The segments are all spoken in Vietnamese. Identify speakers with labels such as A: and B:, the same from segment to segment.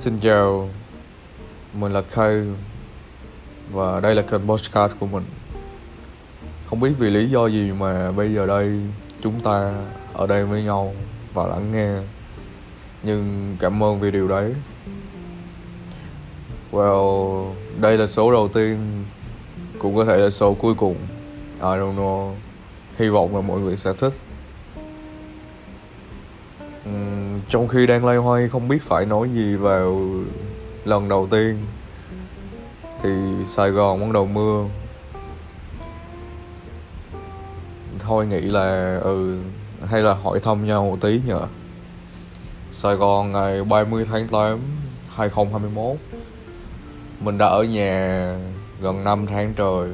A: Xin chào, mình là Khay và đây là kênh Postcard của mình. Không biết vì lý do gì mà bây giờ đây chúng ta ở đây với nhau và lắng nghe. Nhưng cảm ơn vì điều đấy. Well, đây là số đầu tiên, cũng có thể là số cuối cùng. I don't know. Hy vọng là mọi người sẽ thích. Trong khi đang loay hoay, không biết phải nói gì vào lần đầu tiên, thì Sài Gòn bắt đầu mưa. Thôi nghĩ là ừ hay là hỏi thăm nhau một tí nhờ. Sài Gòn ngày 30 tháng 8 2021 mình đã ở nhà gần 5 tháng trời.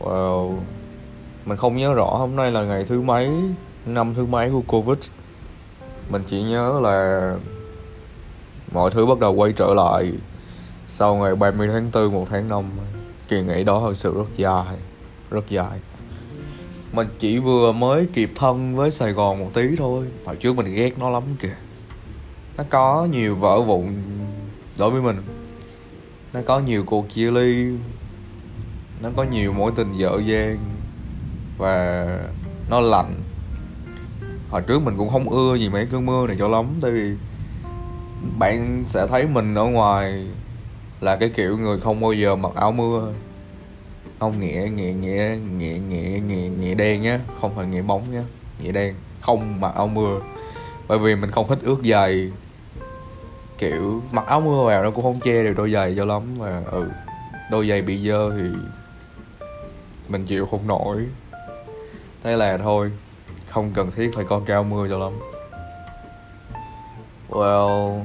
A: Wow. Mình không nhớ rõ hôm nay là ngày thứ mấy, năm thứ mấy của Covid mình chỉ nhớ là mọi thứ bắt đầu quay trở lại sau ngày 30 tháng 4 1 tháng 5 kỳ nghỉ đó thật sự rất dài rất dài. Mình chỉ vừa mới kịp thân với Sài Gòn một tí thôi. Hồi trước mình ghét nó lắm kìa. Nó có nhiều vỡ vụn đối với mình. Nó có nhiều cuộc chia ly. Nó có nhiều mối tình dở dang. Và nó lạnh hồi trước mình cũng không ưa gì mấy cơn mưa này cho lắm, tại vì bạn sẽ thấy mình ở ngoài là cái kiểu người không bao giờ mặc áo mưa. Không, nghĩa nghĩa nghĩa nghĩa nghĩa nghĩa nghĩa đen nhá, không phải nghĩa bóng nhá, nghĩa đen, không mặc áo mưa. Bởi vì mình không thích ướt giày, kiểu, mặc áo mưa vào nó cũng không che được đôi giày cho lắm mà ừ đôi giày bị dơ thì mình chịu không nổi. Thế là thôi không cần thiết phải có cao mưa cho lắm. Well,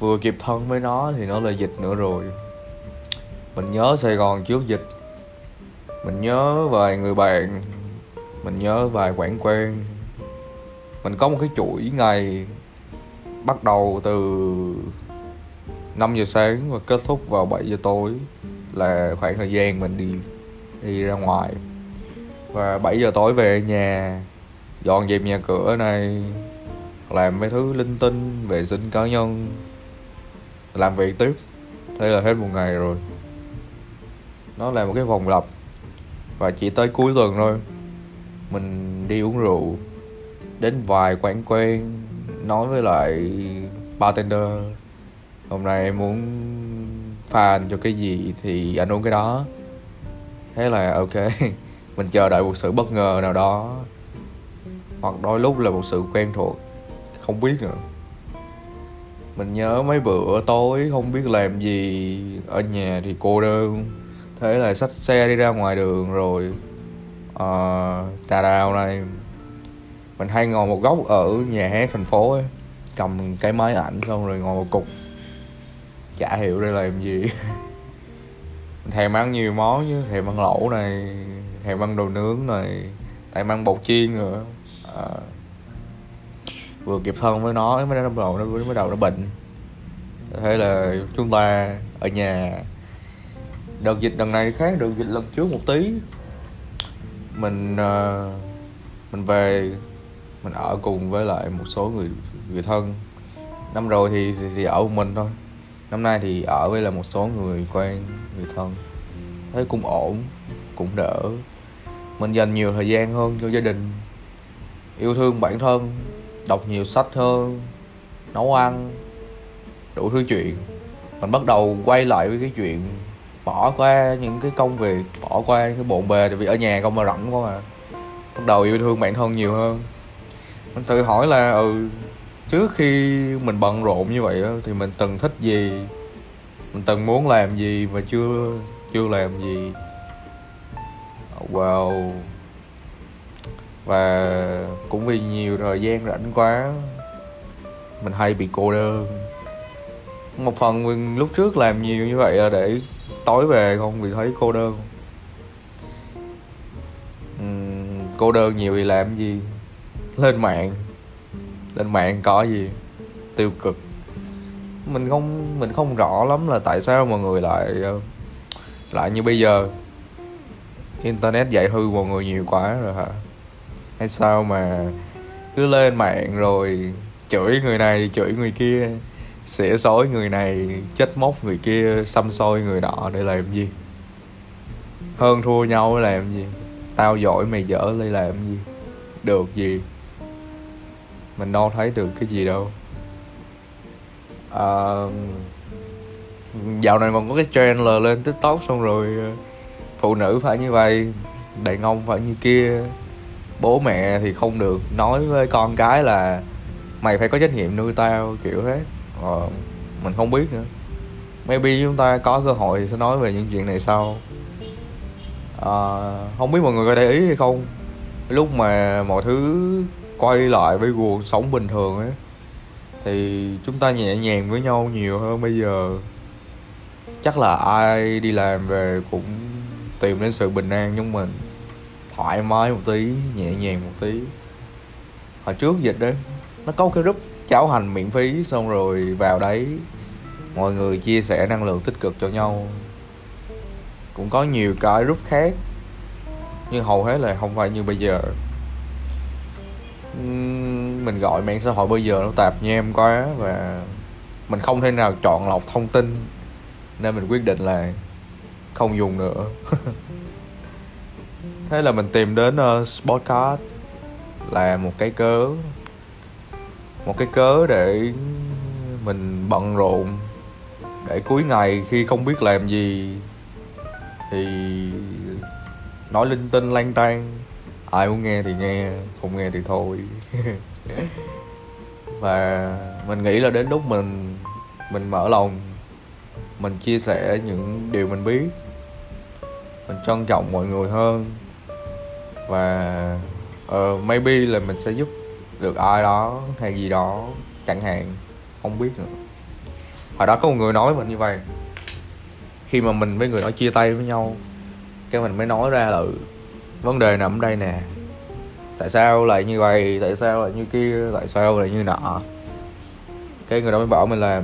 A: vừa kịp thân với nó thì nó là dịch nữa rồi. Mình nhớ sài gòn trước dịch. Mình nhớ vài người bạn. Mình nhớ vài quảng quen. Mình có một cái chuỗi ngày bắt đầu từ 5 giờ sáng và kết thúc vào 7 giờ tối là khoảng thời gian mình đi đi ra ngoài. Và 7 giờ tối về nhà dọn dẹp nhà cửa này, làm mấy thứ linh tinh, vệ sinh cá nhân. Làm việc tiếp, thế là hết một ngày rồi. Nó là một cái vòng lặp, và chỉ tới cuối tuần thôi. Mình đi uống rượu, đến vài quán quen, nói với lại bartender, hôm nay em muốn pha anh cho cái gì thì anh uống cái đó. Thế là ok, mình chờ đợi một sự bất ngờ nào đó hoặc đôi lúc là một sự quen thuộc không biết nữa. Mình nhớ mấy bữa tối không biết làm gì ở nhà thì cô đơn. Thế là xách xe đi ra ngoài đường rồi uh, tà đào này. Mình hay ngồi một góc ở nhà hát thành phố ấy cầm cái máy ảnh xong rồi ngồi một cục. Chả hiểu đây làm gì. Mình thèm ăn nhiều món chứ thèm ăn lẩu này thèm ăn đồ nướng này thèm ăn bột chiên nữa à, vừa kịp thân với nó mới bắt đầu nó mới đầu nó bệnh. Thế là chúng ta ở nhà đợt dịch lần này khác đợt dịch lần trước một tí. Mình uh, mình về mình ở cùng với lại một số người người thân. Năm rồi thì, thì thì ở một mình thôi. Năm nay thì ở với là một số người quen người thân. Thấy cũng ổn cũng đỡ. Mình dành nhiều thời gian hơn cho gia đình yêu thương bản thân, đọc nhiều sách hơn, nấu ăn, đủ thứ chuyện. Mình bắt đầu quay lại với cái chuyện bỏ qua những cái công việc, bỏ qua những cái bộn bề, tại vì ở nhà không mà rảnh quá mà. Bắt đầu yêu thương bản thân nhiều hơn. Mình tự hỏi là ừ trước khi mình bận rộn như vậy thì mình từng thích gì? Mình từng muốn làm gì mà chưa chưa làm gì? Wow và cũng vì nhiều thời gian rảnh quá mình hay bị cô đơn. Một phần mình lúc trước làm nhiều như vậy là để tối về không bị thấy cô đơn. Uhm, cô đơn nhiều thì làm gì? Lên mạng. Lên mạng có gì? Tiêu cực. Mình không mình không rõ lắm là tại sao mọi người lại ờ, lại như bây giờ. Internet dạy hư mọi người nhiều quá rồi hả? Hay sao mà cứ lên mạng rồi chửi người này chửi người kia xỉa xối người này chết móc người kia xăm soi người nọ để làm gì? Hơn thua nhau để làm gì? Tao giỏi mày dở đây làm gì? Được gì? Mình đâu thấy được cái gì đâu. À, dạo này còn có cái trend là lên tiktok xong rồi ờ, phụ nữ phải như vậy đàn ông phải như kia bố mẹ thì không được. Nói với con cái là mày phải có trách nhiệm nuôi tao kiểu thế. Ờ, mình không biết nữa. Maybe chúng ta có cơ hội thì sẽ nói về những chuyện này sau. À, không biết mọi người có để ý hay không. Lúc mà mọi thứ quay lại với cuộc sống bình thường ấy thì chúng ta nhẹ nhàng với nhau nhiều hơn bây giờ. Chắc là ai đi làm về cũng tìm đến sự bình an trong mình thoải mái một tí, nhẹ nhàng một tí. Hồi trước dịch đấy nó có cái group cháo hành miễn phí, xong rồi vào đấy, mọi người chia sẻ năng lượng tích cực cho nhau. Cũng có nhiều cái group khác, nhưng hầu hết là không phải như bây giờ. Mình gọi mạng xã hội bây giờ nó tạp nhem quá và mình không thể nào chọn lọc thông tin, nên mình quyết định là không dùng nữa. thế là mình tìm đến ờ, uh, Sportcard là một cái cớ một cái cớ để mình bận rộn để cuối ngày khi không biết làm gì thì nói linh tinh lang tan ai muốn nghe thì nghe không nghe thì thôi. Và mình nghĩ là đến lúc mình mình mở lòng mình chia sẻ những điều mình biết mình trân trọng mọi người hơn và uh, maybe là mình sẽ giúp được ai đó hay gì đó chẳng hạn không biết nữa. Hồi đó có một người nói mình như vậy. Khi mà mình với người đó chia tay với nhau cái mình mới nói ra là ừ, vấn đề nằm ở đây nè. Tại sao lại như vậy? Tại sao lại như kia? Tại sao lại như nọ? Cái người đó mới bảo mình là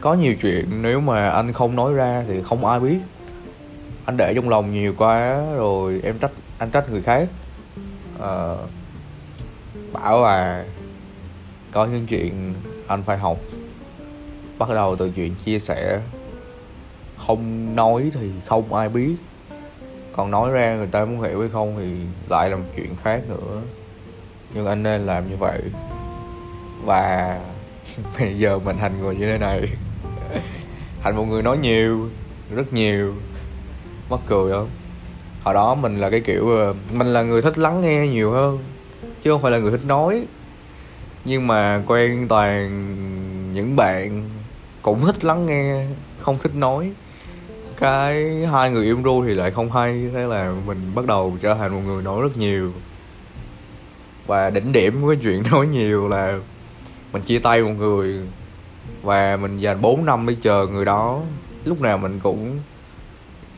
A: có nhiều chuyện nếu mà anh không nói ra thì không ai biết. Anh để trong lòng nhiều quá rồi em trách anh trách người khác. Uh, bảo là có những chuyện anh phải học. Bắt đầu từ chuyện chia sẻ. Không nói thì không ai biết. Còn nói ra người ta muốn hiểu hay không thì lại là một chuyện khác nữa. Nhưng anh nên làm như vậy. Và bây giờ mình thành người như thế này. Thành một người nói nhiều rất nhiều. Mắc cười không? Hồi đó mình là cái kiểu ờ, mình là người thích lắng nghe nhiều hơn, chứ không phải là người thích nói. Nhưng mà quen toàn những bạn cũng thích lắng nghe, không thích nói. Cái hai người im ru thì lại không hay, thế là mình bắt đầu trở thành một người nói rất nhiều. Và đỉnh điểm của cái chuyện nói nhiều là mình chia tay một người và mình dành 4 năm đi chờ người đó. Lúc nào mình cũng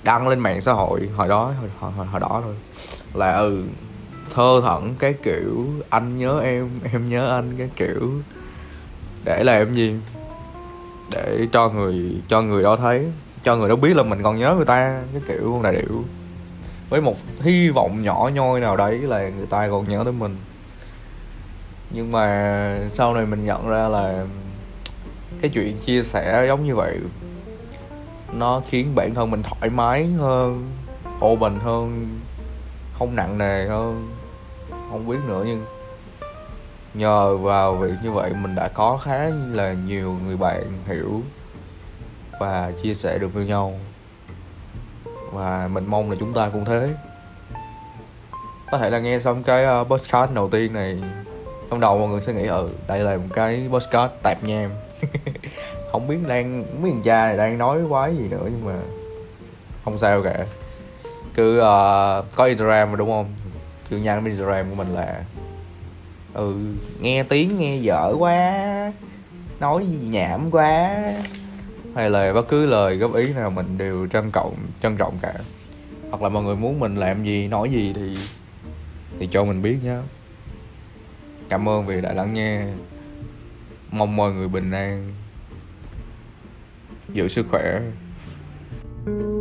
A: đăng lên mạng xã hội. Hồi đó hồi, hồi, hồi đó thôi. Là ừ thơ thẩn cái kiểu anh nhớ em em nhớ anh cái kiểu để làm gì? Để cho người cho người đó thấy cho người đó biết là mình còn nhớ người ta cái kiểu này điệu. Với một hy vọng nhỏ nhoi nào đấy là người ta còn nhớ tới mình. Nhưng mà sau này mình nhận ra là cái chuyện chia sẻ giống như vậy nó khiến bản thân mình thoải mái hơn, open hơn, không nặng nề hơn, không biết nữa. Nhưng nhờ vào việc như vậy, mình đã có khá là nhiều người bạn hiểu và chia sẻ được với nhau. Và mình mong là chúng ta cũng thế. Có thể là nghe xong cái ờ, podcast đầu tiên này, trong đầu mọi người sẽ nghĩ ừ đây là một cái podcast tạp nham. không biết đang mấy thằng cha này đang nói quái gì nữa nhưng mà không sao cả. Cứ uh, có instagram mà đúng không? Cứ nhắn instagram của mình là ừ nghe tiếng nghe dở quá nói gì nhảm quá. Hay là bất cứ lời góp ý nào mình đều trân trọng trân trọng cả. Hoặc là mọi người muốn mình làm gì nói gì thì thì cho mình biết nhé cảm ơn vì đã lắng nghe mong mọi người bình an. Giữ sức khỏe. thank you